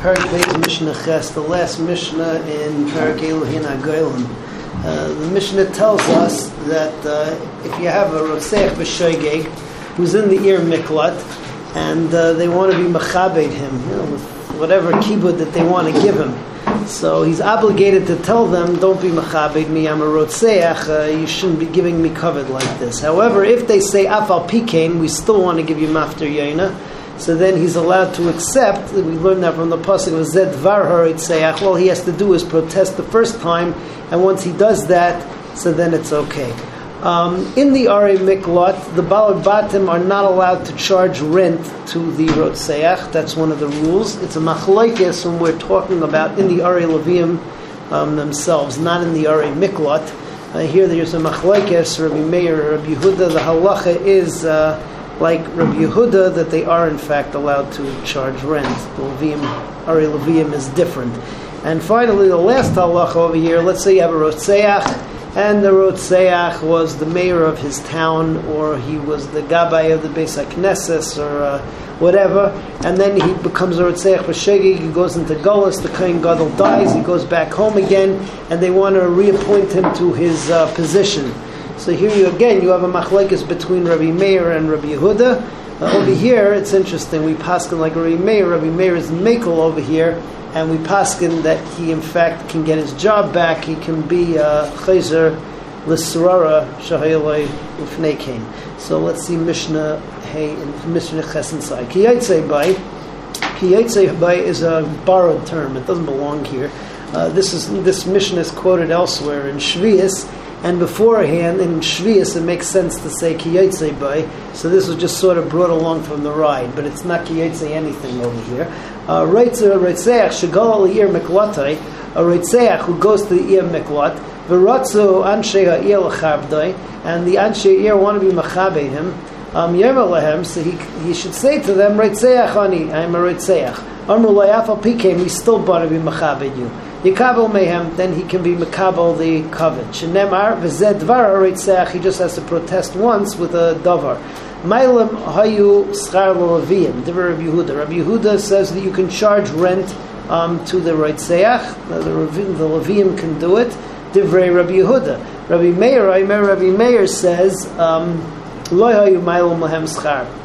Parak Beis Mishnah Ches, the last Mishnah in Parak Elohim Agoyim. Uh, the Mishnah tells us that uh, if you have a Rotseach B'Shoigeg who's in the Ir Miklat and uh, they want to be Machabed him, you know, with whatever kibbud that they want to give him. So he's obligated to tell them, don't be Machabed me, I'm a Rotseach, uh, you shouldn't be giving me covered like this. However, if they say Afal Pikain, we still want to give you Mafter Yaina, so then he's allowed to accept. We learned that from the pasuk of Zed Var Haritzeach. All he has to do is protest the first time, and once he does that, so then it's okay. Um, in the Ari Miklot, the Balabatim are not allowed to charge rent to the Rotseach. That's one of the rules. It's a machlaikis when we're talking about in the Ari Levium um, themselves, not in the Ari Miklot. Uh, here there's a machlaikis, Rabbi Meir, Rabbi Yehuda. The halacha is. Uh, like Rabbi Yehuda, that they are in fact allowed to charge rent. The Levium, Ari Levium is different. And finally, the last halacha over here, let's say you have a Rotseach, and the Rotseach was the mayor of his town, or he was the Gabbai of the Beis HaKnesses, or uh, whatever, and then he becomes a Rotseach B'Shegi, he goes into Golis, the Kohen Gadol dies, he goes back home again, and they want to reappoint him to his uh, position. So here you again you have a machlekes between Rabbi Meir and Rabbi Yehuda. Uh, over here it's interesting. We paskin like Rabbi Meir. Rabbi Meir is mekel over here, and we paskin that he in fact can get his job back. He can be uh, chayzer l'srara shahayelay So let's see Mishnah Hey in Mishnah Ches inside. Bay. Kiyatzei bay is a borrowed term. It doesn't belong here. Uh, this is this mission is quoted elsewhere in Shvius and beforehand in Shvius it makes sense to say Kiyotze by, so this was just sort of brought along from the ride, but it's not Kiyotze anything over here. Uh, Reitzeach Shagal Ir Miklatay, a Reitzeach who goes to the Ir Miklat, Viratzu Anshe Ha'ir L'chabdai, and the Anshe Ir want to be Machabe him, um, Yemer so he, he should say to them, Reitzeach Ani, I'm a Reitzeach. Amr Layafal Pikem, we still want to be Machabe you. Yikabel mehem, then he can be Makabel the covet. Shenemar v'zed dvar he just has to protest once with a davar. Mailim hayu schar l'leviyim, divrei Rabbi Yehuda. Rabbi Yehuda says that you can charge rent um, to the Reitzeach, the, the, Leviyim can do it, divrei Rabbi Yehuda. Rabbi Meir, I Rabbi Meir says, um, lo hayu mailim lahem schar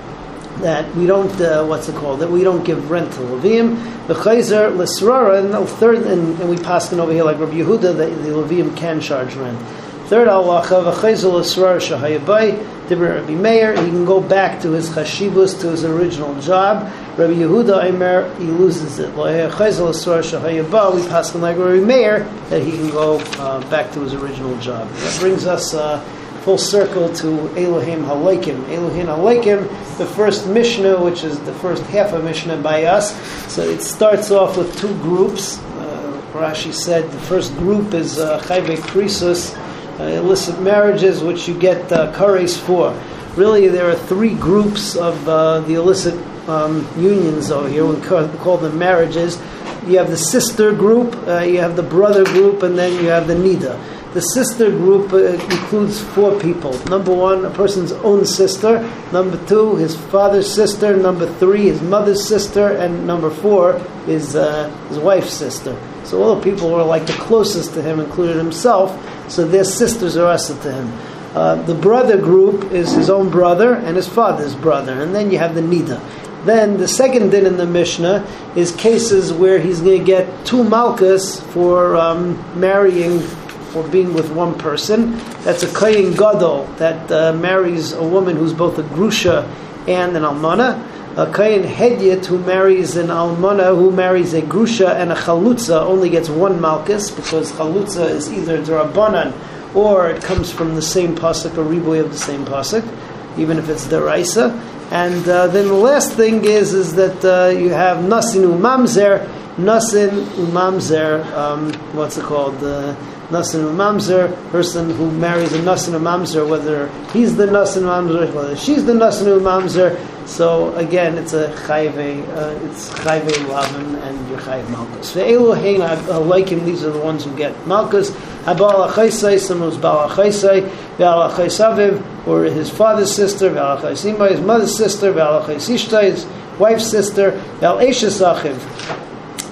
that we don't uh, what's it called that we don't give rent to Levim. The chayzer l'srara and the third and, and we pass it over here like Rabbi Yehuda that the Levim can charge rent. Third halacha v'chayzer l'srara shahayabai dibber Rabbi Meir he can go back to his chashibus to his original job. Rabbi Yehuda Aimer he loses it. Chayzer l'srara shahayabai we pass it like Rabbi Meir that he can go uh, back to his original job. That brings us. Uh, full circle to Elohim Halakim. Elohim Halakim, the first Mishnah, which is the first half of Mishnah by us. So it starts off with two groups. Uh, Rashi said the first group is uh, Chayve Krisus, uh, illicit marriages, which you get uh, kares for. Really, there are three groups of uh, the illicit um, unions over here. We call, we call them marriages. You have the sister group, uh, you have the brother group, and then you have the nida. The sister group uh, includes four people. Number one, a person's own sister. Number two, his father's sister. Number three, his mother's sister. And number four is uh, his wife's sister. So all the people who are like the closest to him, including himself, so their sisters are us to him. Uh, the brother group is his own brother and his father's brother. And then you have the Nida. Then the second din in the Mishnah is cases where he's going to get two malchus for um, marrying for being with one person. That's a Kayin Gadol that uh, marries a woman who's both a Grusha and an Almana. A Kayin Hedyet who marries an Almana who marries a Grusha and a Chalutza only gets one Malkus because Chalutza is either Darabanan or it comes from the same pasuk, or riboy of the same pasuk, even if it's deraisa. And uh, then the last thing is is that uh, you have nasin umamzer, nasin umamzer. Um, what's it called? Uh, nasin mamzer, person who marries a nasin mamzer, whether he's the nasin mamzer, whether she's the nasin mamzer. So again, it's a chayve, uh, it's chayve lavin and your chayv malchus. The Elohim like him. These are the ones who get malchus. Habal achaysay, someone who's bal achaysay, ve'al or his father's sister, ve'al achaysimba, his mother's sister, ve'al achaysishta, his wife's sister, ve'al eshes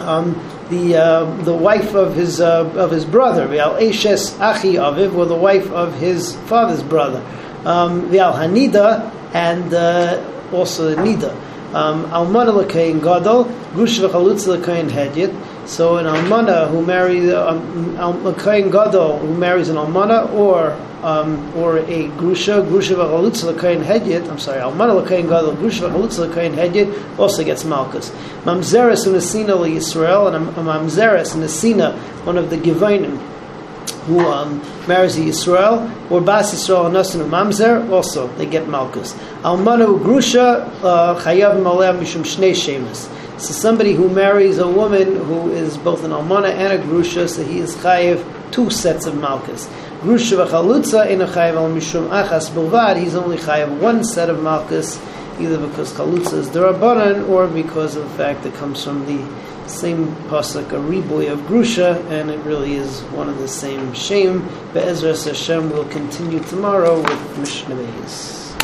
um, the uh, the wife of his uh, of his brother, Vial Eshes Achi Aviv, or the wife of his father's brother, um, Vial Hanida, and uh, also Nida. Um, Almana Lekain Gadol, Grush V'chalutz Lekain Hedyet. So an Almana who marries um, Lekain Gadol who marries an Almana, or um, or a Grusha, Grusha V'chalutz Lekain Hedyet. I'm sorry, Almana Lekain Gadol, Grusha V'chalutz Lekain Hedyet also gets Malchus. Mamzeres and Asina Yisrael, and a Mamzeres and Asina, one of the Givonim, who um, marries a Yisrael, or Bas Yisrael Nasan Mamzer, also they get Malchus. Almanu Grusha uh, Chayav Maleh Mishum Shnei Shemus. So somebody who marries a woman who is both an Almana and a Grusha, so he is Chayav two sets of Malchus. Grusha v'chalutza in a Chayav al Mishum Achas Bilvad, he's only Chayav one set of Malchus, either because Chalutza is Darabanan or because of the fact it comes from the same pasuk, a riboy of grusha, and it really is one of the same shame. Be'ezras Hashem will continue tomorrow with Mishnah.